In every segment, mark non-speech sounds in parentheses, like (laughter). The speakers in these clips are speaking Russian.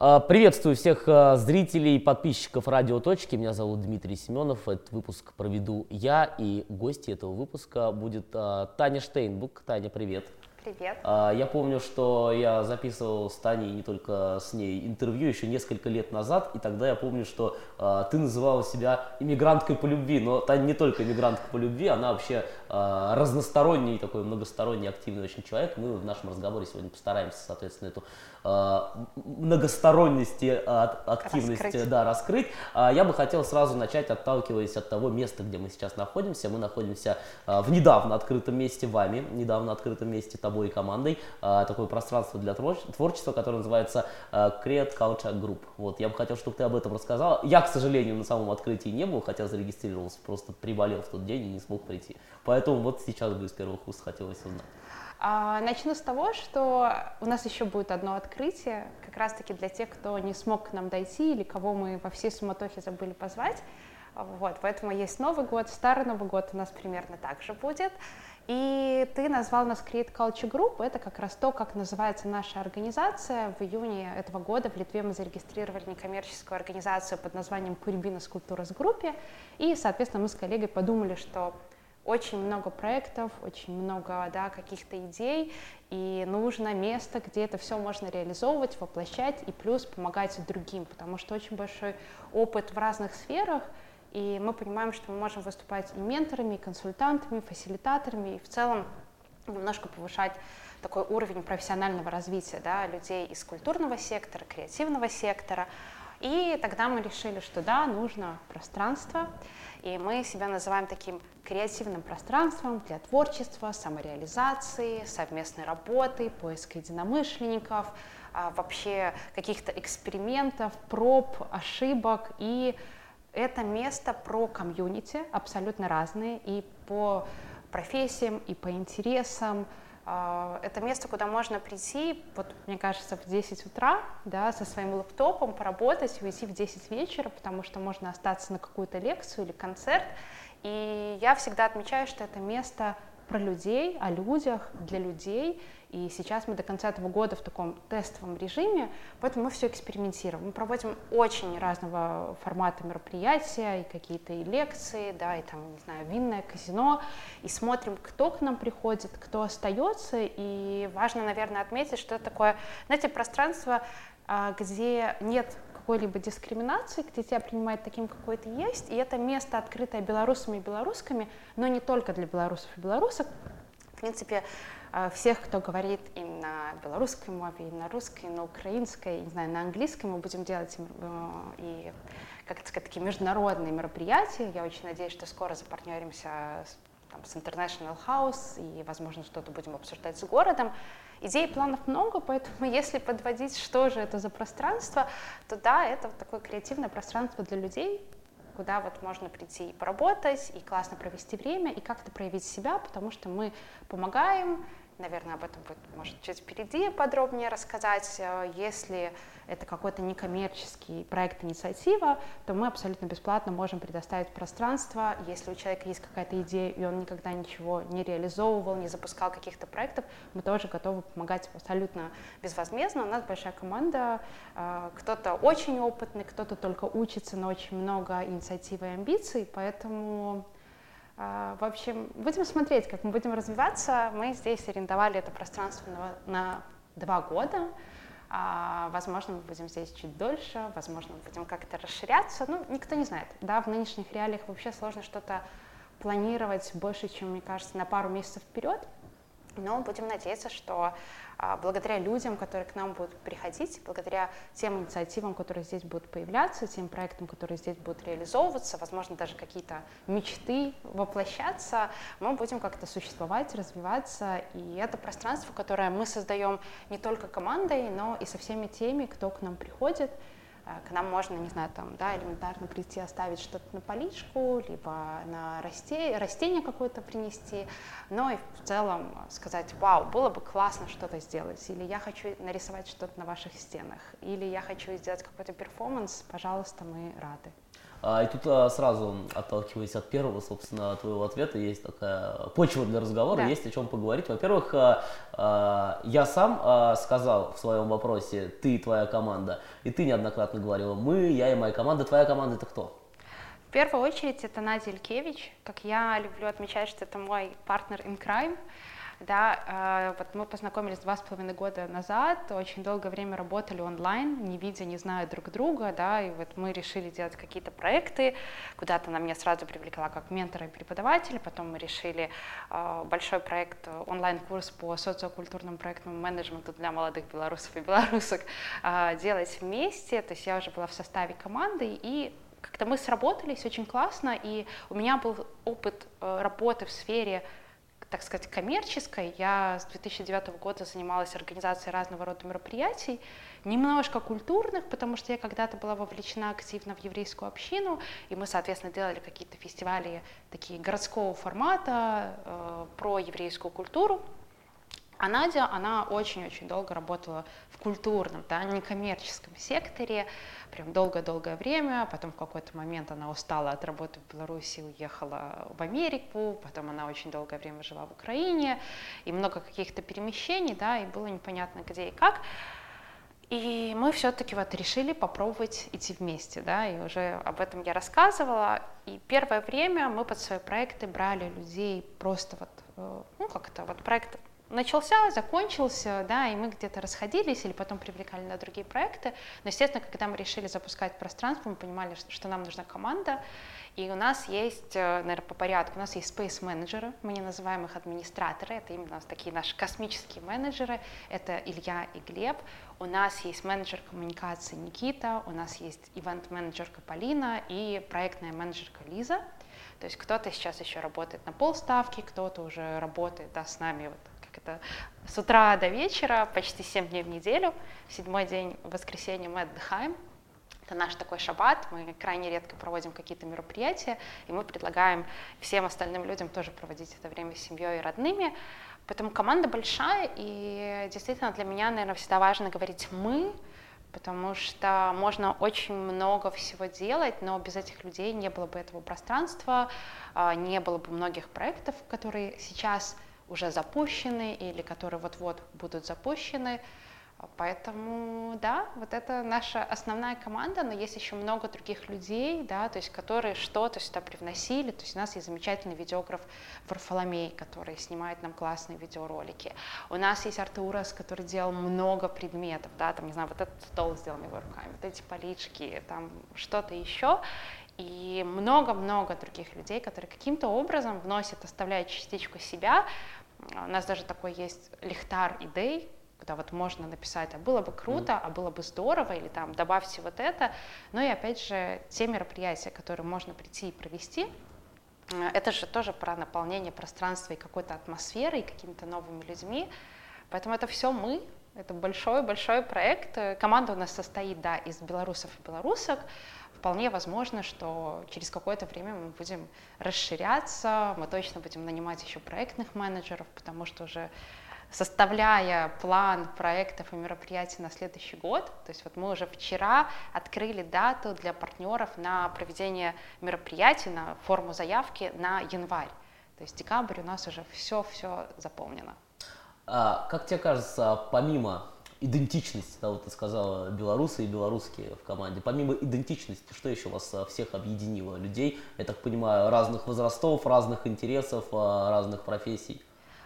А, приветствую всех а, зрителей и подписчиков Радио Точки. Меня зовут Дмитрий Семенов. Этот выпуск проведу я, и гости этого выпуска будет а, Таня Штейнбук. Таня, привет. Привет. Я помню, что я записывал с Таней не только с ней интервью еще несколько лет назад, и тогда я помню, что ты называла себя иммигранткой по любви, но Таня не только иммигрантка по любви, она вообще разносторонний, такой многосторонний, активный очень человек. Мы в нашем разговоре сегодня постараемся, соответственно, эту Э, многосторонности активности раскрыть. Да, раскрыть. А я бы хотел сразу начать, отталкиваясь от того места, где мы сейчас находимся. Мы находимся в недавно открытом месте вами, недавно открытом месте тобой и командой. Такое пространство для творчества, которое называется Create Culture Group. Вот, я бы хотел, чтобы ты об этом рассказал. Я, к сожалению, на самом открытии не был, хотя зарегистрировался, просто приболел в тот день и не смог прийти. Поэтому вот сейчас бы из первых уст хотелось узнать. А, начну с того, что у нас еще будет одно открытие, как раз-таки для тех, кто не смог к нам дойти или кого мы во всей суматохе забыли позвать. Вот, поэтому есть Новый год, Старый Новый год у нас примерно так же будет. И ты назвал нас Create Culture Group. Это как раз то, как называется наша организация. В июне этого года в Литве мы зарегистрировали некоммерческую организацию под названием Скульптура с группе. И, соответственно, мы с коллегой подумали, что очень много проектов, очень много да, каких-то идей, и нужно место, где это все можно реализовывать, воплощать и плюс помогать другим, потому что очень большой опыт в разных сферах, и мы понимаем, что мы можем выступать и менторами, и консультантами, и фасилитаторами, и в целом немножко повышать такой уровень профессионального развития да, людей из культурного сектора, креативного сектора. И тогда мы решили, что да, нужно пространство, и мы себя называем таким креативным пространством для творчества, самореализации, совместной работы, поиска единомышленников, а, вообще каких-то экспериментов, проб, ошибок. И это место про комьюнити, абсолютно разные, и по профессиям, и по интересам, это место, куда можно прийти, вот, мне кажется, в 10 утра, да, со своим лэптопом, поработать, уйти в 10 вечера, потому что можно остаться на какую-то лекцию или концерт. И я всегда отмечаю, что это место про людей, о людях, для людей, и сейчас мы до конца этого года в таком тестовом режиме, поэтому мы все экспериментируем. Мы проводим очень разного формата мероприятия, и какие-то и лекции, да, и там, не знаю, винное казино, и смотрим, кто к нам приходит, кто остается, и важно, наверное, отметить, что это такое, знаете, пространство, а, где нет какой-либо дискриминации, где тебя принимают таким, какой ты есть, и это место, открытое белорусами и белорусками, но не только для белорусов и белорусок. В принципе, а, всех, кто говорит и на белорусской мове, и на русской, и на украинской, и, не знаю, на английском, мы будем делать э, и, как это сказать, такие международные мероприятия. Я очень надеюсь, что скоро запартнеримся там, с International House и, возможно, что-то будем обсуждать с городом. Идей и планов много, поэтому (laughs) если подводить, что же это за пространство, то да, это такое креативное пространство для людей, куда вот можно прийти и поработать, и классно провести время, и как-то проявить себя, потому что мы помогаем, наверное, об этом будет, может, чуть впереди подробнее рассказать. Э, если это какой-то некоммерческий проект, инициатива, то мы абсолютно бесплатно можем предоставить пространство. Если у человека есть какая-то идея, и он никогда ничего не реализовывал, не запускал каких-то проектов, мы тоже готовы помогать абсолютно безвозмездно. У нас большая команда, э, кто-то очень опытный, кто-то только учится, но очень много инициатив и амбиций, поэтому в общем, будем смотреть, как мы будем развиваться. Мы здесь арендовали это пространство на, на два года. А, возможно, мы будем здесь чуть дольше, возможно, мы будем как-то расширяться. Ну, никто не знает. Да, в нынешних реалиях вообще сложно что-то планировать больше, чем, мне кажется, на пару месяцев вперед. Но будем надеяться, что а, благодаря людям, которые к нам будут приходить, благодаря тем инициативам, которые здесь будут появляться, тем проектам, которые здесь будут реализовываться, возможно, даже какие-то мечты воплощаться, мы будем как-то существовать, развиваться. И это пространство, которое мы создаем не только командой, но и со всеми теми, кто к нам приходит, к нам можно, не знаю, там, да, элементарно прийти, оставить что-то на поличку, либо на растение, растение какое-то принести, но и в целом сказать, вау, было бы классно что-то сделать, или я хочу нарисовать что-то на ваших стенах, или я хочу сделать какой-то перформанс, пожалуйста, мы рады. А, и тут а, сразу, отталкиваясь от первого, собственно, твоего ответа, есть такая почва для разговора, да. есть о чем поговорить. Во-первых, а, я сам сказал в своем вопросе «ты и твоя команда», и ты неоднократно говорила «мы, я и моя команда». Твоя команда – это кто? В первую очередь это Надя Илькевич. Как я люблю отмечать, что это мой партнер in crime – да, а, вот мы познакомились два с половиной года назад, очень долгое время работали онлайн, не видя, не зная друг друга, да, и вот мы решили делать какие-то проекты, куда-то она меня сразу привлекла как ментора и преподавателя, потом мы решили а, большой проект, онлайн-курс по социокультурному проектному менеджменту для молодых белорусов и белорусок делать вместе, то есть я уже была в составе команды, и как-то мы сработались очень классно, и у меня был опыт э, работы в сфере так сказать, коммерческой. Я с 2009 года занималась организацией разного рода мероприятий, немножко культурных, потому что я когда-то была вовлечена активно в еврейскую общину, и мы, соответственно, делали какие-то фестивали такие городского формата э, про еврейскую культуру. А Надя, она очень-очень долго работала в культурном, да, некоммерческом секторе, прям долгое-долгое время, потом в какой-то момент она устала от работы в Беларуси, уехала в Америку, потом она очень долгое время жила в Украине, и много каких-то перемещений, да, и было непонятно где и как. И мы все-таки вот решили попробовать идти вместе, да, и уже об этом я рассказывала. И первое время мы под свои проекты брали людей просто вот, э, ну как это, вот проект начался, закончился, да, и мы где-то расходились или потом привлекали на другие проекты. Но, естественно, когда мы решили запускать пространство, мы понимали, что, нам нужна команда, и у нас есть, э, наверное, по порядку, у нас есть space менеджеры мы не называем их администраторы, это именно такие наши космические менеджеры, это Илья и Глеб. У нас есть менеджер коммуникации Никита, у нас есть ивент-менеджерка Полина и проектная менеджерка Лиза. То есть кто-то сейчас еще работает на полставки, кто-то уже работает да, с нами вот это с утра до вечера, почти 7 дней в неделю. Седьмой день воскресенья мы отдыхаем. Это наш такой шаббат, мы крайне редко проводим какие-то мероприятия, и мы предлагаем всем остальным людям тоже проводить это время с семьей и родными. Поэтому команда большая, и действительно для меня, наверное, всегда важно говорить «мы», потому что можно очень много всего делать, но без этих людей не было бы этого пространства, а, не было бы многих проектов, которые сейчас уже запущены или которые вот-вот будут запущены. Поэтому, да, вот это наша основная команда, но есть еще много других людей, да, то есть которые что-то сюда привносили. То есть у нас есть замечательный видеограф Варфоломей, который снимает нам классные видеоролики. У нас есть Артурас, который делал много предметов, да, там, не знаю, вот этот стол сделан его руками, вот эти полички, там что-то еще и много-много других людей, которые каким-то образом вносят, оставляют частичку себя у нас даже такой есть лихтар идей, куда вот можно написать, а было бы круто, mm. а было бы здорово, или там добавьте вот это. Но и опять же, те мероприятия, которые можно прийти и провести, э, это же тоже про наполнение пространства и какой-то атмосферой, и какими-то новыми людьми. Поэтому это все мы, это большой-большой проект. Команда у нас состоит, да, из белорусов и белорусок, вполне возможно, что через какое-то время мы будем расширяться, мы точно будем нанимать еще проектных менеджеров, потому что уже составляя план проектов и мероприятий на следующий год, то есть вот мы уже вчера открыли дату для партнеров на проведение мероприятий, на форму заявки на январь. То есть декабрь у нас уже все-все заполнено. А, как тебе кажется, помимо идентичность, да, вот ты сказала, белорусы и белорусские в команде. Помимо идентичности, что еще вас а, всех объединило? Людей, я так понимаю, разных возрастов, разных интересов, а, разных профессий?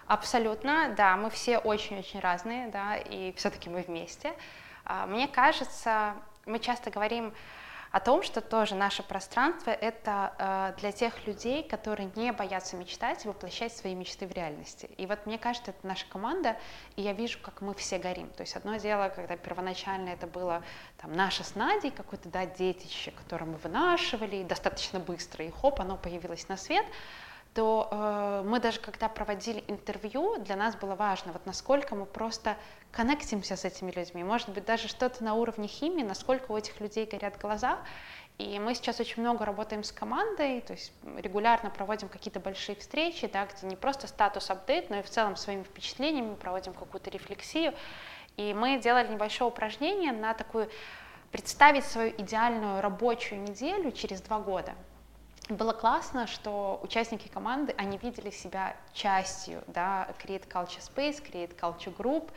Абсолютно, да, мы все очень-очень разные, да, и все-таки мы вместе. А, мне кажется, мы часто говорим о том, что тоже наше пространство — это э, для тех людей, которые не боятся мечтать и воплощать свои мечты в реальности. И вот мне кажется, это наша команда, и я вижу, как мы все горим. То есть одно дело, когда первоначально это было там, наше с Надей, какое-то да, детище, которое мы вынашивали, и достаточно быстро, и хоп, оно появилось на свет — то э, мы даже когда проводили интервью, для нас было важно, вот насколько мы просто коннектимся с этими людьми, может быть, даже что-то на уровне химии, насколько у этих людей горят глаза. И мы сейчас очень много работаем с командой, то есть регулярно проводим какие-то большие встречи, да, где не просто статус-апдейт, но и в целом своими впечатлениями проводим какую-то рефлексию. И мы делали небольшое упражнение на такую представить свою идеальную рабочую неделю через два года. Было классно, что участники команды, они видели себя частью, да, Create Culture Space, Create Culture Group,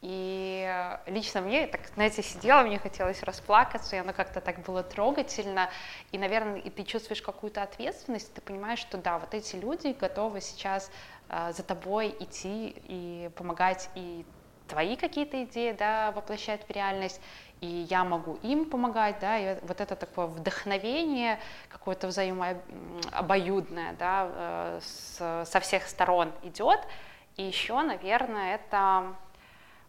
и лично мне, так, знаете, сидела, мне хотелось расплакаться, и оно как-то так было трогательно. И, наверное, и ты чувствуешь какую-то ответственность, ты понимаешь, что да, вот эти люди готовы сейчас э, за тобой идти и помогать и твои какие-то идеи, да, воплощать в реальность, и я могу им помогать, да, и вот это такое вдохновение какое-то взаимообоюдное, да, э, с, со всех сторон идет. И еще, наверное, это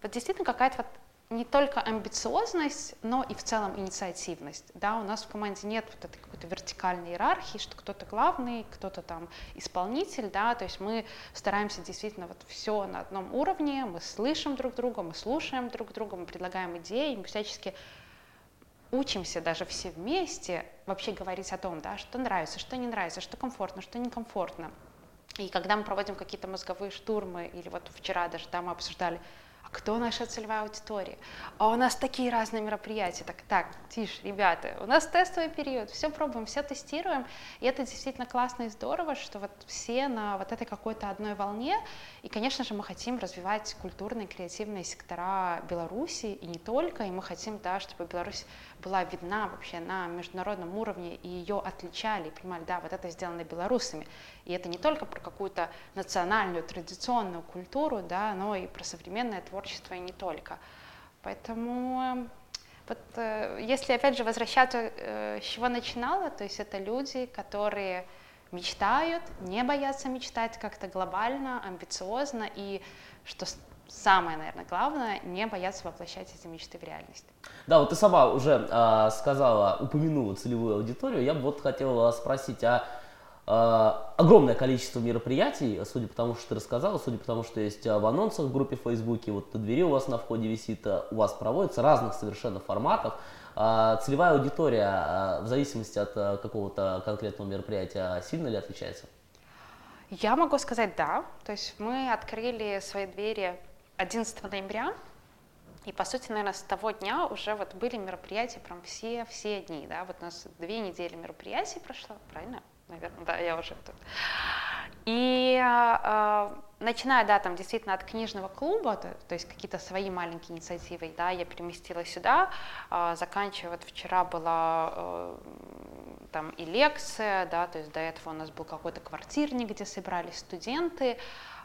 вот действительно какая-то вот не только амбициозность, но и в целом инициативность. Да, у нас в команде нет вот этой какой-то вертикальной иерархии, что кто-то главный, кто-то там исполнитель, да, то есть мы стараемся действительно вот все на одном уровне, мы слышим друг друга, мы слушаем друг друга, мы предлагаем идеи, мы всячески учимся даже все вместе вообще говорить о том, да, что нравится, что не нравится, что комфортно, что некомфортно. И когда мы проводим какие-то мозговые штурмы, или вот вчера даже да, мы обсуждали, кто наша целевая аудитория. А у нас такие разные мероприятия. Так, так, тише, ребята, у нас тестовый период, все пробуем, все тестируем. И это действительно классно и здорово, что вот все на вот этой какой-то одной волне. И, конечно же, мы хотим развивать культурные, креативные сектора Беларуси, и не только. И мы хотим, да, чтобы Беларусь была видна вообще на международном уровне, и ее отличали, и понимали, да, вот это сделано белорусами. И это не только про какую-то национальную, традиционную культуру, да, но и про современное творчество, и не только. Поэтому э, вот э, если опять же возвращаться, э, с чего начинала, то есть это люди, которые мечтают, не боятся мечтать как-то глобально, амбициозно, и что самое, наверное, главное, не бояться воплощать эти мечты в реальность. Да, вот ты сама уже э, сказала, упомянула целевую аудиторию. Я бы вот хотел спросить, а огромное количество мероприятий, судя по тому, что ты рассказала, судя по тому, что есть в анонсах в группе в Фейсбуке, вот на двери у вас на входе висит, у вас проводится разных совершенно форматов. Целевая аудитория в зависимости от какого-то конкретного мероприятия сильно ли отличается? Я могу сказать да. То есть мы открыли свои двери 11 ноября, и, по сути, наверное, с того дня уже вот были мероприятия прям все, все дни, да, вот у нас две недели мероприятий прошло, правильно? Наверное, да, я уже тут. И э, начиная, да, там действительно от книжного клуба, то, то есть какие-то свои маленькие инициативы, да, я переместила сюда, э, заканчивая, вот вчера была э, там и лекция, да, то есть до этого у нас был какой-то квартирник, где собирались студенты,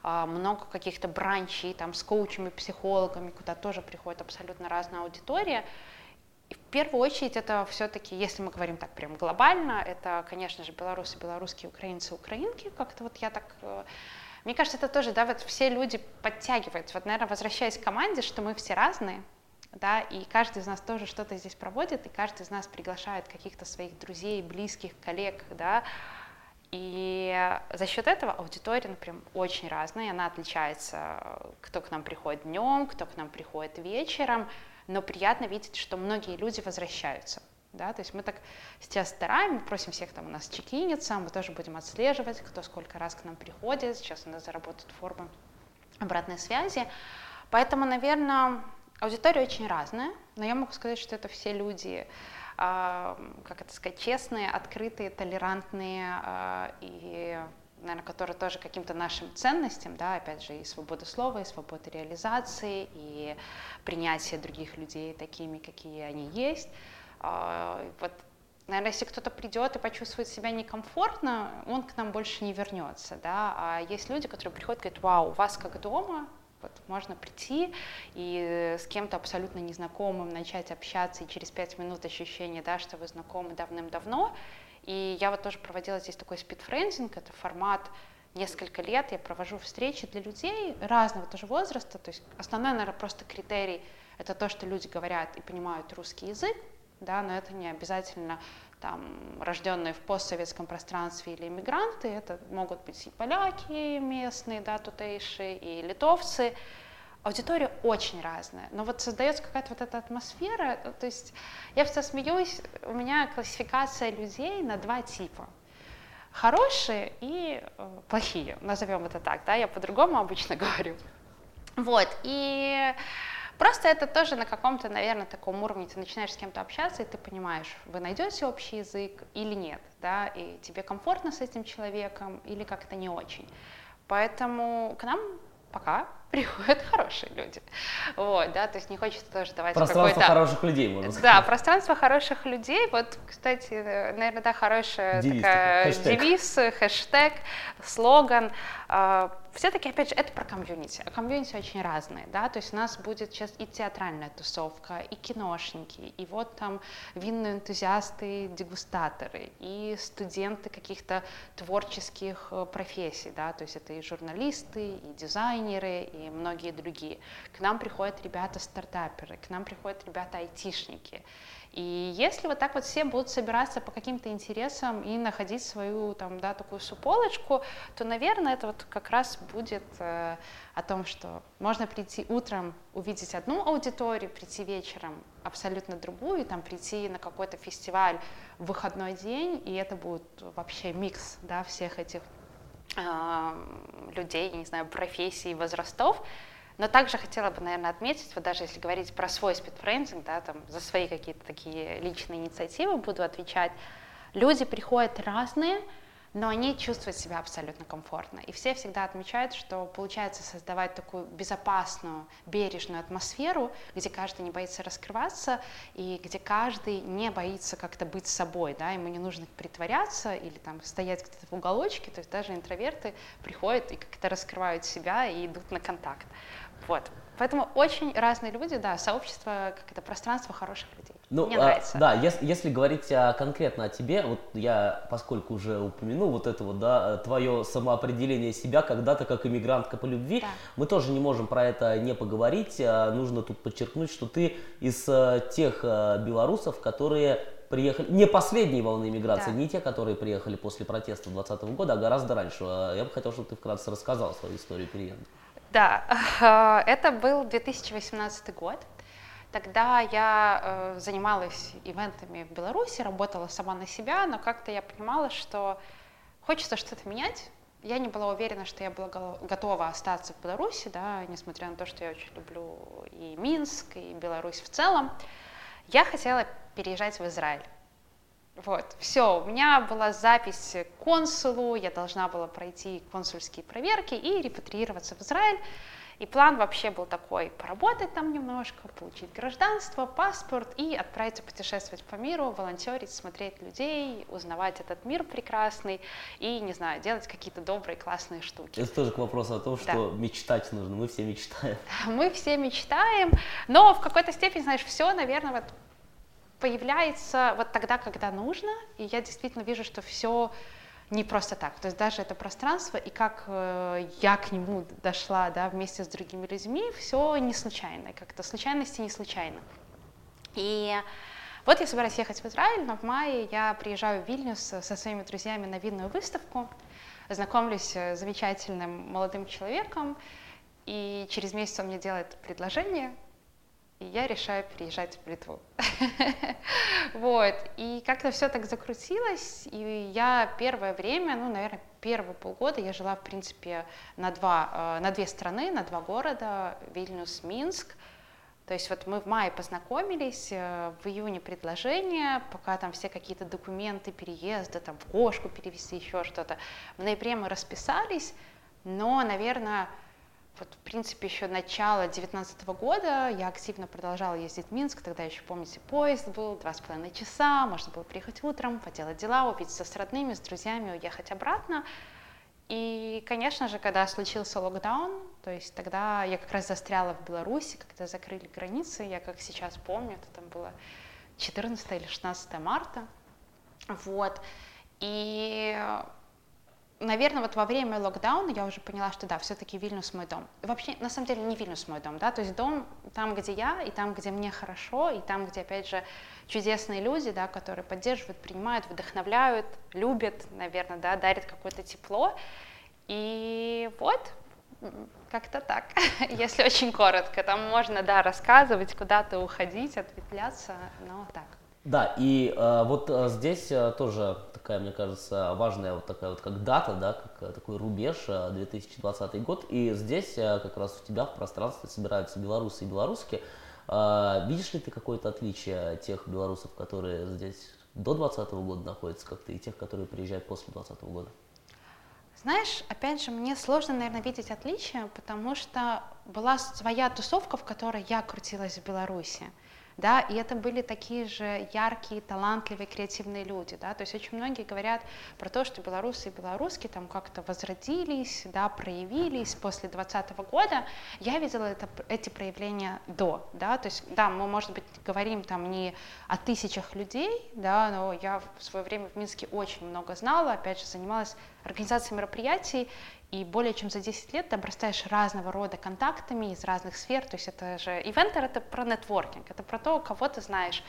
а, много каких-то бранчей там с коучами, психологами, куда тоже приходит абсолютно разная аудитория. И в первую очередь это все-таки, если мы говорим так прям глобально, это, конечно же, белорусы, белорусские, украинцы, украинки, как-то вот я так... Э, мне кажется, это тоже, да, вот все люди подтягиваются. Вот, наверное, возвращаясь к команде, что мы все разные, да, и каждый из нас тоже что-то здесь проводит, и каждый из нас приглашает каких-то своих друзей, близких, коллег, да, и за счет этого аудитория, например, очень разная, она отличается, кто к нам приходит днем, кто к нам приходит вечером, но приятно видеть, что многие люди возвращаются. Да, то есть мы так сейчас стараем, просим всех там у нас чекиниться, мы тоже будем отслеживать, кто сколько раз к нам приходит, сейчас у нас заработают формы обратной связи. Поэтому, наверное, аудитория очень разная, но я могу сказать, что это все люди, как это сказать, честные, открытые, толерантные а, и наверное, которые тоже каким-то нашим ценностям, да, опять же, и свобода слова, и свобода реализации, и принятие других людей такими, какие они есть. А, вот, наверное, если кто-то придет и почувствует себя некомфортно, он к нам больше не вернется, да, а есть люди, которые приходят и говорят, вау, у вас как дома, вот можно прийти и с кем-то абсолютно незнакомым начать общаться, и через пять минут ощущение, да, что вы знакомы давным-давно. И я вот тоже проводила здесь такой спидфрендинг, это формат несколько лет, я провожу встречи для людей разного тоже возраста, то есть основной, наверное, просто критерий — это то, что люди говорят и понимают русский язык, да, но это не обязательно там, рожденные в постсоветском пространстве или иммигранты, это могут быть и поляки местные, да, тутейшие, и литовцы. Аудитория очень разная, но вот создается какая-то вот эта атмосфера, то есть я всегда смеюсь, у меня классификация людей на два типа. Хорошие и э, плохие, назовем это так, да, я по-другому обычно (laughs) говорю. Вот, и Просто это тоже на каком-то, наверное, таком уровне ты начинаешь с кем-то общаться, и ты понимаешь, вы найдете общий язык или нет, да, и тебе комфортно с этим человеком или как-то не очень. Поэтому к нам пока приходят хорошие люди. Вот, да, то есть не хочется тоже давать Пространство хороших людей, можно сказать. Да, пространство хороших людей. Вот, кстати, наверное, да, хорошая девиз, такая, хэштег. девиз, хэштег, слоган. А, все-таки, опять же, это про комьюнити. А комьюнити очень разные, да, то есть у нас будет сейчас и театральная тусовка, и киношники, и вот там винные энтузиасты, дегустаторы, и студенты каких-то творческих э, профессий, да, то есть это и журналисты, и дизайнеры, и многие другие. К нам приходят ребята-стартаперы, к нам приходят ребята-айтишники, и если вот так вот все будут собираться по каким-то интересам и находить свою там, да, такую суполочку, то, наверное, это вот как раз будет э, о том, что можно прийти утром, увидеть одну аудиторию, прийти вечером абсолютно другую, там прийти на какой-то фестиваль в выходной день, и это будет вообще микс да, всех этих э, людей, не знаю, профессий, возрастов, но также хотела бы, наверное, отметить, вот даже если говорить про свой спидфрендинг, да, там, за свои какие-то такие личные инициативы буду отвечать, люди приходят разные, но они чувствуют себя абсолютно комфортно. И все всегда отмечают, что получается создавать такую безопасную, бережную атмосферу, где каждый не боится раскрываться, и где каждый не боится как-то быть собой, да, ему не нужно притворяться или там стоять где-то в уголочке, то есть даже интроверты приходят и как-то раскрывают себя и идут на контакт. Вот. Поэтому очень разные люди, да, сообщество, как это пространство хороших людей. Ну, Мне а, нравится. Да, если, если говорить а, конкретно о тебе, вот я, поскольку уже упомянул вот это вот, да, твое самоопределение себя когда-то как иммигрантка по любви, да. мы тоже не можем про это не поговорить. А, нужно тут подчеркнуть, что ты из а, тех а, белорусов, которые приехали, не последние волны иммиграции, да. не те, которые приехали после протеста 2020 года, а гораздо раньше. А, я бы хотел, чтобы ты вкратце рассказал свою историю переезда. Да, (laughs) это был 2018 год. Тогда я э, занималась ивентами в Беларуси, работала сама на себя, но как-то я понимала, что хочется что-то менять. Я не была уверена, что я была готова остаться в Беларуси, да, несмотря на то, что я очень люблю и Минск, и Беларусь в целом. Я хотела переезжать в Израиль. Вот, все, у меня была запись к консулу, я должна была пройти консульские проверки и репатриироваться в Израиль. И план вообще был такой, поработать там немножко, получить гражданство, паспорт и отправиться путешествовать по миру, волонтерить, смотреть людей, узнавать этот мир прекрасный и, не знаю, делать какие-то добрые, классные штуки. Это тоже к вопросу о том, что да. мечтать нужно, мы все мечтаем. (laughs) Мы все мечтаем, но в какой-то степени, знаешь, все, наверное, вот появляется вот тогда, когда нужно, и я действительно вижу, что все не просто так. То есть даже это пространство и как э, я к нему дошла, да, вместе с другими людьми, все не случайно, как-то случайности не случайно. И вот я собираюсь ехать в Израиль, но в мае я приезжаю в Вильнюс со своими друзьями на винную выставку, знакомлюсь с замечательным молодым человеком, и через месяц он мне делает предложение, и я решаю переезжать в Литву. (laughs) вот, и как-то все так закрутилось, и я первое время, ну, наверное, первые полгода я жила, в принципе, на, два, э, на две страны, на два города, Вильнюс, Минск, то есть вот мы в мае познакомились, э, в июне предложение, пока там все какие-то документы переезда, там в кошку перевести, еще что-то. В ноябре мы расписались, но, наверное, вот, в принципе, еще начало 2019 года. Я активно продолжала ездить в Минск, тогда еще, помните, поезд был, два с половиной часа, можно было приехать утром, поделать дела, увидеться с родными, с друзьями, уехать обратно. И, конечно же, когда случился локдаун, то есть тогда я как раз застряла в Беларуси, когда закрыли границы, я как сейчас помню, это там было 14 или 16 марта, вот, и наверное, вот во время локдауна я уже поняла, что да, все-таки Вильнюс мой дом. Вообще, на самом деле, не Вильнюс мой дом, да, то есть дом там, где я, и там, где мне хорошо, и там, где, опять же, чудесные люди, да, которые поддерживают, принимают, вдохновляют, любят, наверное, да, дарят какое-то тепло. И вот, как-то так, (laughs) если очень коротко. Там можно, да, рассказывать, куда-то уходить, ответвляться, но так. Да, и э, вот э, здесь э, тоже такая, мне кажется, важная вот такая вот как дата, да, как э, такой рубеж, э, 2020 год, и здесь э, как раз у тебя в пространстве собираются белорусы и белоруски. Э, видишь ли ты какое-то отличие тех белорусов, которые здесь до 2020 года находятся, как ты, и тех, которые приезжают после 2020 года? Знаешь, опять же, мне сложно, наверное, видеть отличия, потому что была своя тусовка, в которой я крутилась в Беларуси да, и это были такие же яркие, талантливые, креативные люди, да, то есть очень многие говорят про то, что белорусы и белоруски там как-то возродились, да, проявились после 2020 года, я видела это, эти проявления до, да, то есть, да, мы, может быть, говорим там не о тысячах людей, да, но я в свое время в Минске очень много знала, опять же, занималась организацией мероприятий, и более чем за 10 лет ты обрастаешь разного рода контактами из разных сфер, то есть это же ивентер, это про нетворкинг, это про то, кого ты знаешь,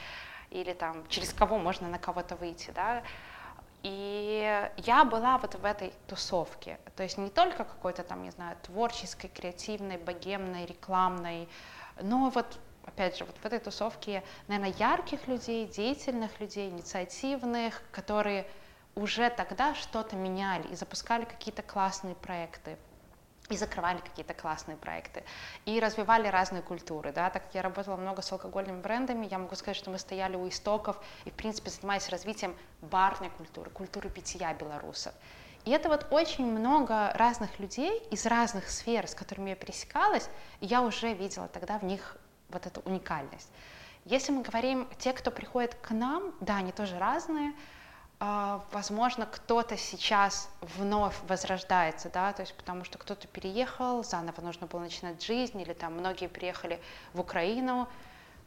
или там через кого можно на кого-то выйти, да, и я была вот в этой тусовке, то есть не только какой-то там, не знаю, творческой, креативной, богемной, рекламной, но вот опять же, вот в этой тусовке, наверное, ярких людей, деятельных людей, инициативных, которые уже тогда что-то меняли и запускали какие-то классные проекты и закрывали какие-то классные проекты, и развивали разные культуры, да, так как я работала много с алкогольными брендами, я могу сказать, что мы стояли у истоков и, в принципе, занимались развитием барной культуры, культуры питья белорусов. И это вот очень много разных людей из разных сфер, с которыми я пересекалась, и я уже видела тогда в них вот эту уникальность. Если мы говорим, те, кто приходит к нам, да, они тоже разные, возможно, кто-то сейчас вновь возрождается, да, то есть потому что кто-то переехал, заново нужно было начинать жизнь, или там многие приехали в Украину,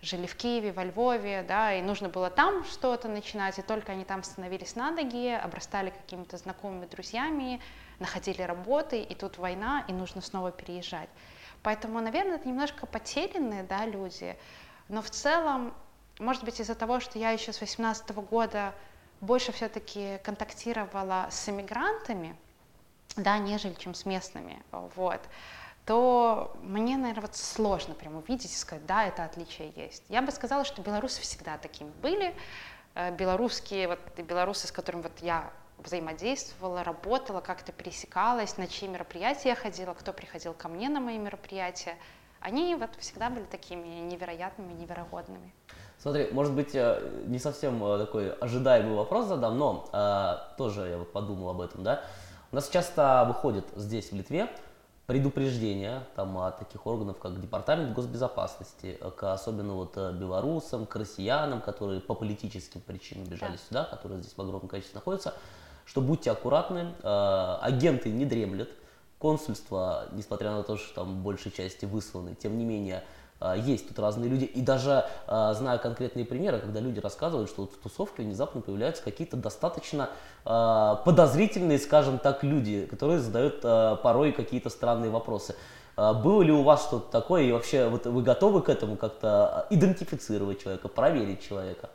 жили в Киеве, во Львове, да, и нужно было там что-то начинать, и только они там становились на ноги, обрастали какими-то знакомыми друзьями, находили работы, и тут война, и нужно снова переезжать. Поэтому, наверное, это немножко потерянные, да, люди, но в целом, может быть, из-за того, что я еще с 18 года больше все-таки контактировала с иммигрантами, да, нежели чем с местными, вот, то мне, наверное, вот сложно прям увидеть и сказать, да, это отличие есть. Я бы сказала, что белорусы всегда такими были, э, белорусские, вот белорусы, с которыми вот я взаимодействовала, работала, как-то пересекалась, на чьи мероприятия я ходила, кто приходил ко мне на мои мероприятия, они вот всегда были такими невероятными, невероятными. Смотри, может быть, э, не совсем э, такой ожидаемый вопрос задам, но э, тоже я вот подумал об этом, да. У нас часто выходит здесь, в Литве, предупреждения там, от таких органов, как Департамент госбезопасности, к особенно вот белорусам, к россиянам, которые по политическим причинам бежали да. сюда, которые здесь в огромном количестве находятся, что будьте аккуратны, э, агенты не дремлят, консульство, несмотря на то, что там большей части высланы, тем не менее, а, есть тут разные люди. И даже а, знаю конкретные примеры, когда люди рассказывают, что в тусовке внезапно появляются какие-то достаточно а, подозрительные, скажем так, люди, которые задают порой какие-то странные вопросы. Было ли у вас что-то такое, и вообще вот вы готовы к этому как-то идентифицировать человека, проверить человека?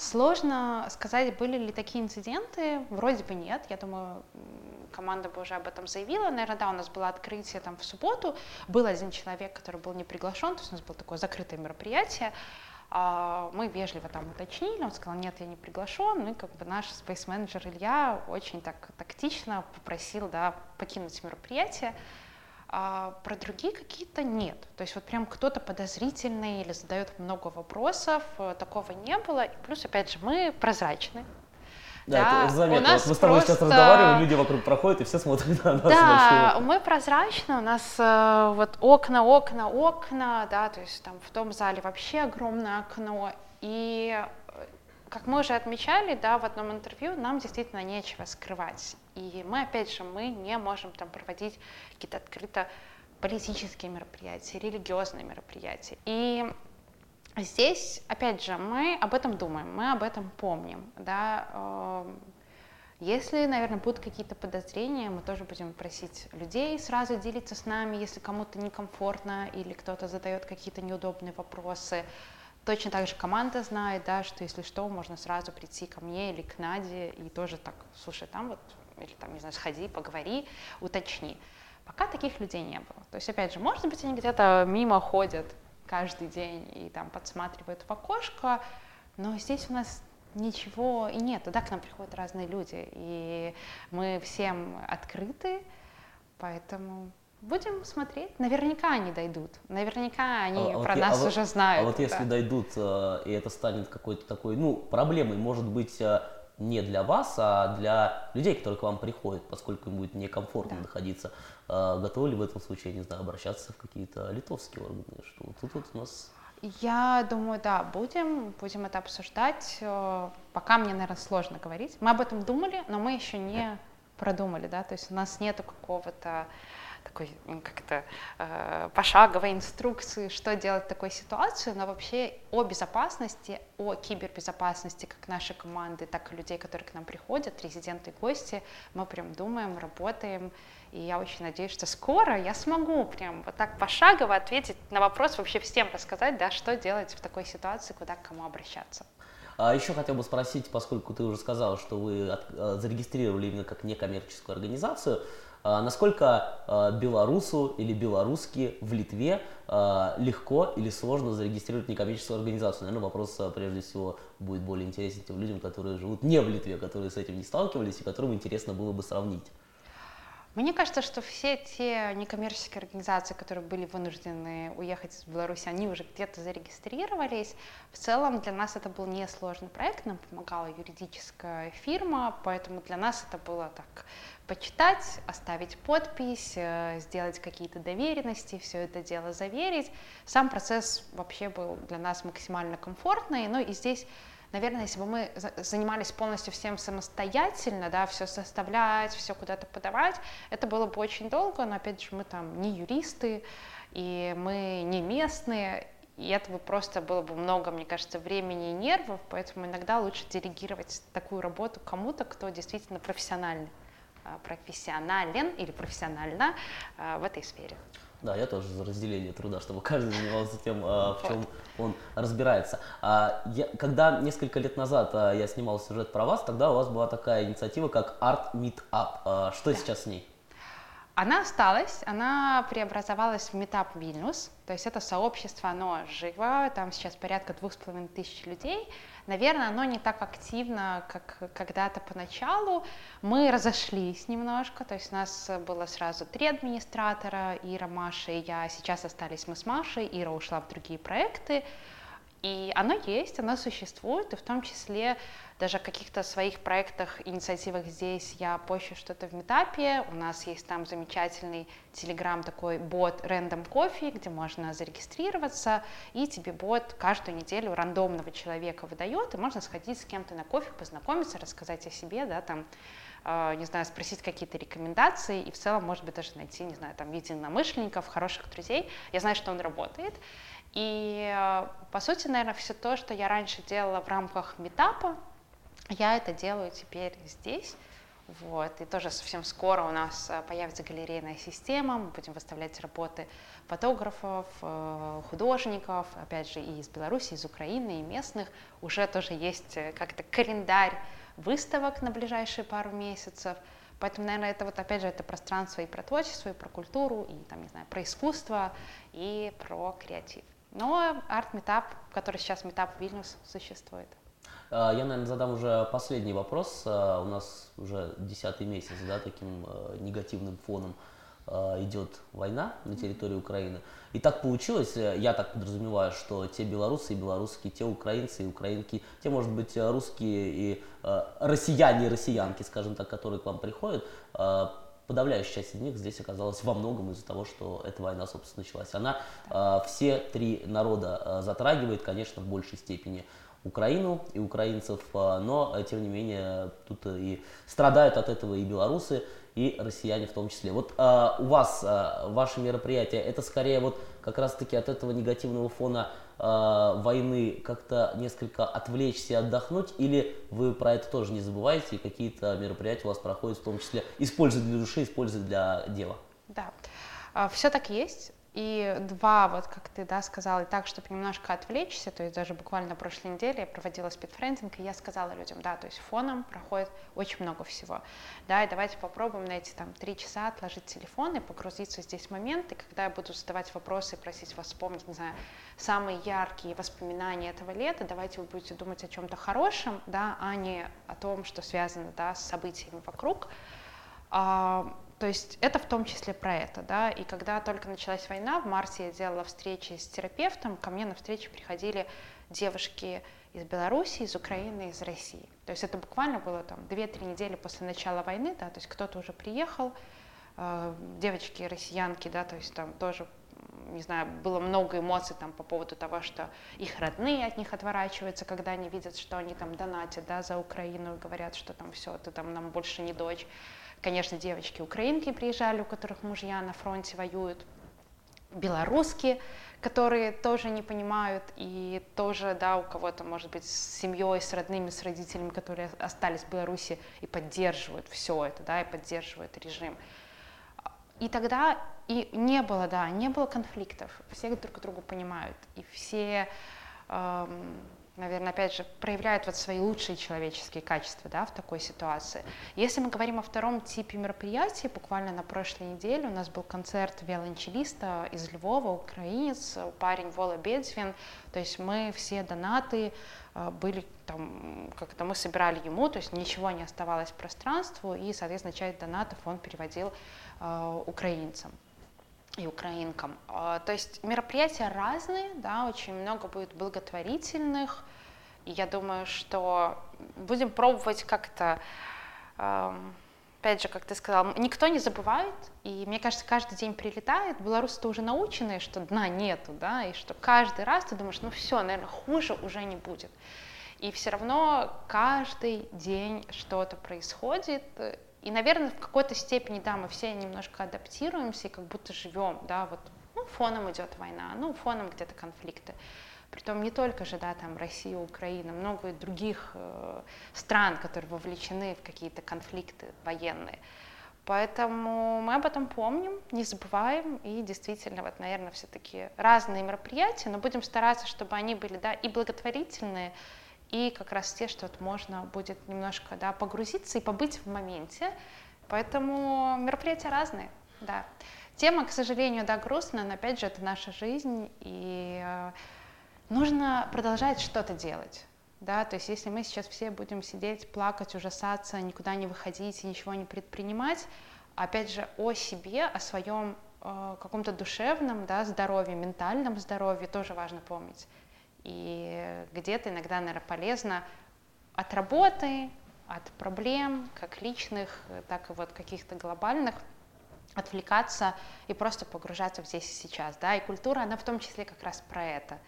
Сложно сказать, были ли такие инциденты. Вроде бы нет. Я думаю, команда бы уже об этом заявила. Наверное, да, у нас было открытие там в субботу. Был один человек, который был не приглашен, то есть у нас было такое закрытое мероприятие. А, мы вежливо там уточнили, он сказал, нет, я не приглашен. Ну и как бы наш спейс-менеджер Илья очень так тактично попросил да, покинуть мероприятие. А про другие какие-то нет. То есть вот прям кто-то подозрительный или задает много вопросов, э, такого не было. И плюс, опять же, мы прозрачны. Да, да, это заметно. У нас вот мы с тобой просто... сейчас разговариваем, люди вокруг проходят, и все смотрят на нас. Да, мы прозрачны, у нас э, вот окна, окна, окна, да, то есть там в том зале вообще огромное окно. И как мы уже отмечали, да, в одном интервью, нам действительно нечего скрывать. И мы, опять же, мы не можем там проводить какие-то открыто политические мероприятия, религиозные мероприятия. И здесь, опять же, мы об этом думаем, мы об этом помним, да, эм, если, наверное, будут какие-то подозрения, мы тоже будем просить людей сразу делиться с нами, если кому-то некомфортно или кто-то задает какие-то неудобные вопросы. Точно так же команда знает, да, что если что, можно сразу прийти ко мне или к Наде и тоже так, слушай, там вот, или там, не знаю, сходи, поговори, уточни. Пока таких людей не было. То есть, опять же, может быть, они где-то мимо ходят каждый день и там подсматривают в окошко, Но здесь у нас ничего и нет. Туда к нам приходят разные люди, и мы всем открыты, поэтому будем смотреть. Наверняка они дойдут. Наверняка они а, про вот, нас а уже знают. А вот да. если дойдут, э, и это станет какой-то такой, ну, проблемой, может быть, э, не для вас, а для людей, которые к вам приходят, поскольку им будет некомфортно да. находиться. Э, готовы ли в этом случае, не знаю, обращаться в какие-то литовские органы? Что тут вот у нас я думаю, да, будем, будем это обсуждать. Э, пока мне, наверное, сложно говорить. Мы об этом думали, но мы еще не продумали, да, то есть у нас нету какого-то такой, как это, э, пошаговой инструкции, что делать в такой ситуации, но вообще о безопасности, о кибербезопасности как нашей команды, так и людей, которые к нам приходят, резиденты и гости, мы прям думаем, работаем, и я очень надеюсь, что скоро я смогу прям вот так пошагово ответить на вопрос, вообще всем рассказать, да, что делать в такой ситуации, куда к кому обращаться. А еще хотел бы спросить, поскольку ты уже сказал, что вы э, зарегистрировали именно как некоммерческую организацию, насколько а, белорусу или белорусски в Литве а, легко или сложно зарегистрировать некоммерческую организацию? Наверное, вопрос прежде всего будет более интересен тем людям, которые живут не в Литве, которые с этим не сталкивались и которым интересно было бы сравнить. Мне кажется, что все те некоммерческие организации, которые были вынуждены уехать из Беларуси, они уже где-то зарегистрировались. В целом для нас это был несложный проект, нам помогала юридическая фирма, поэтому для нас это было так почитать, оставить подпись, э, сделать какие-то доверенности, все это дело заверить. Сам процесс вообще был для нас максимально комфортный, ну и здесь наверное, если бы мы занимались полностью всем самостоятельно, да, все составлять, все куда-то подавать, это было бы очень долго, но опять же мы там не юристы, и мы не местные, и это бы просто было бы много, мне кажется, времени и нервов, поэтому иногда лучше делегировать такую работу кому-то, кто действительно профессиональный, профессионален или профессионально а, в этой сфере. Да, я тоже за разделение труда, чтобы каждый занимался тем, а, в чем он разбирается. А, я, когда несколько лет назад а, я снимал сюжет про вас, тогда у вас была такая инициатива, как Art Meetup. Что сейчас с ней? Она осталась, она преобразовалась в Meetup Vilnius, то есть это сообщество, оно живо, там сейчас порядка двух с половиной тысяч людей, Наверное, оно не так активно, как когда-то поначалу. Мы разошлись немножко, то есть у нас было сразу три администратора, Ира, Маша и я. Сейчас остались мы с Машей, Ира ушла в другие проекты. И оно есть, оно существует, и в том числе даже в каких-то своих проектах, инициативах здесь я пощу что-то в метапе. У нас есть там замечательный телеграм такой бот Random Coffee, где можно зарегистрироваться, и тебе бот каждую неделю рандомного человека выдает, и можно сходить с кем-то на кофе, познакомиться, рассказать о себе, да, там, э, не знаю, спросить какие-то рекомендации, и в целом, может быть, даже найти, не знаю, там, единомышленников, хороших друзей. Я знаю, что он работает. И, э, по сути, наверное, все то, что я раньше делала в рамках метапа, я это делаю теперь здесь. Вот. И тоже совсем скоро у нас э, появится галерейная система, мы будем выставлять работы фотографов, э, художников, опять же, и из Беларуси, из Украины, и местных. Уже тоже есть как-то календарь выставок на ближайшие пару месяцев. Поэтому, наверное, это вот опять же это пространство и про творчество, и про культуру, и там, не знаю, про искусство, и про креатив. Но арт- meetup, который сейчас meetup Вильнюс, существует. А, я, наверное, задам уже последний вопрос. А, у нас уже десятый месяц, да, таким а, негативным фоном идет война на территории Украины. И так получилось, э, я так подразумеваю, что те белорусы и белорусские, те украинцы и украинки, те, может быть, русские и россияне и россиянки, скажем так, которые к вам приходят, подавляющая часть из них здесь оказалась во многом из-за того, что эта война, собственно, началась. Она э, все три народа э, затрагивает, конечно, в большей степени Украину и украинцев, э, но, э, тем не менее, тут и страдают от этого и белорусы, и россияне в том числе. Вот э, у вас, э, ваше мероприятие, это скорее вот как раз-таки от этого негативного фона э, войны как-то несколько отвлечься и отдохнуть, или вы про это тоже не забываете, и какие-то мероприятия у вас проходят, в том числе, используют для души, используют для дела? Да, а, все так есть. И два, вот как ты да, сказала, и так, чтобы немножко отвлечься, то есть даже буквально прошлой неделе я проводила спидфрендинг, и я сказала людям, да, то есть фоном проходит очень много всего, да, и давайте попробуем на эти там три часа отложить телефон и погрузиться здесь в момент, и когда я буду задавать вопросы и просить вас вспомнить, не знаю, самые яркие воспоминания этого лета, давайте вы будете думать о чем-то хорошем, да, а не о том, что связано, да, с событиями вокруг, а, то есть это в том числе про это, да, и когда только началась война, в марте я делала встречи с терапевтом, ко мне на встречи приходили девушки из Беларуси, из Украины, из России. То есть это буквально было там 2-3 недели после начала войны, да, то есть кто-то уже приехал, э, девочки россиянки, да, то есть там тоже не знаю, было много эмоций там по поводу того, что их родные от них отворачиваются, когда они видят, что они там донатят, да, за Украину говорят, что там все, ты там нам больше не дочь. Конечно, девочки-украинки приезжали, у которых мужья на фронте воюют, белорусские, которые тоже не понимают, и тоже, да, у кого-то, может быть, с семьей, с родными, с родителями, которые остались в Беларуси и поддерживают все это, да, и поддерживают режим. И тогда и не было, да, не было конфликтов, все друг другу понимают, и все эм, наверное, опять же, проявляют вот свои лучшие человеческие качества да, в такой ситуации. Если мы говорим о втором типе мероприятий, буквально на прошлой неделе у нас был концерт виолончелиста из Львова, украинец, парень Вола Бедзвин, то есть мы все донаты э, были там, как-то мы собирали ему, то есть ничего не оставалось пространству, и, соответственно, часть донатов он переводил э, украинцам и украинкам. А, то есть мероприятия разные, да, очень много будет благотворительных, и я думаю, что будем пробовать как-то, опять же, как ты сказал, никто не забывает, и мне кажется, каждый день прилетает, белорусы-то уже научены, что дна нету, да, и что каждый раз ты думаешь, ну все, наверное, хуже уже не будет. И все равно каждый день что-то происходит, и, наверное, в какой-то степени, да, мы все немножко адаптируемся и как будто живем, да, вот ну, фоном идет война, ну, фоном где-то конфликты. Притом не только же, да, там Россия, Украина, много других э, стран, которые вовлечены в какие-то конфликты военные. Поэтому мы об этом помним, не забываем, и действительно, вот, наверное, все-таки разные мероприятия, но будем стараться, чтобы они были, да, и благотворительные, и как раз те, что вот можно будет немножко да, погрузиться и побыть в моменте. Поэтому мероприятия разные, да. Тема, к сожалению, да, грустная, но опять же это наша жизнь, и э, нужно продолжать что-то делать. Да, то есть если мы сейчас все будем сидеть, плакать, ужасаться, никуда не выходить и ничего не предпринимать, опять же о себе, о своем э, каком-то душевном да, здоровье, ментальном здоровье тоже важно помнить. И где-то иногда, наверное, полезно от работы, от проблем, как личных, так и вот каких-то глобальных, отвлекаться и просто погружаться в здесь и сейчас, да, и культура, она в том числе как раз про это,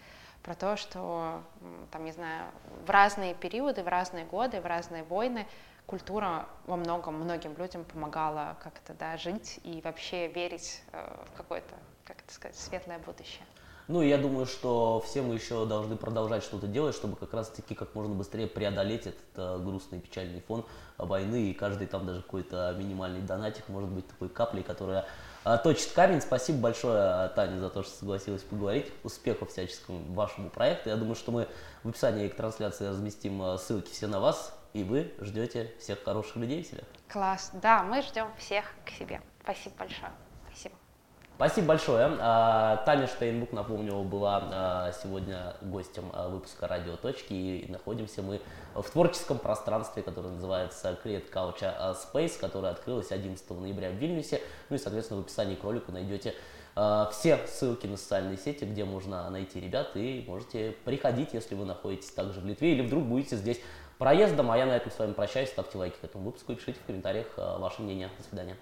про то, что, там, не знаю, в разные периоды, в разные годы, в разные войны культура во многом многим людям помогала как-то, да, жить и вообще верить э, в какое-то, как это сказать, светлое будущее. Ну, я думаю, что все мы еще должны продолжать что-то делать, чтобы как раз-таки как можно быстрее преодолеть этот э, грустный печальный фон войны, и каждый там даже какой-то минимальный донатик может быть такой каплей, которая э, точит камень. Спасибо большое, Таня, за то, что согласилась поговорить. Успехов всяческому вашему проекту. Я думаю, что мы в описании к трансляции разместим э, ссылки все на вас, и вы ждете всех хороших людей в себе. Класс. Да, мы ждем всех к себе. Спасибо большое. Спасибо большое. А, Таня Штейнбук, напомню, была а, сегодня гостем а, выпуска «Радио. Точки», и находимся мы в творческом пространстве, которое называется Create Couch Space, которое открылось 11 ноября в Вильнюсе. Ну и, соответственно, в описании к ролику найдете все ссылки на социальные сети, где можно найти ребят, и можете приходить, если вы находитесь также в Литве, или вдруг будете здесь проездом. А я на этом с вами прощаюсь. Ставьте лайки к этому выпуску и пишите в комментариях ваше мнение. До свидания.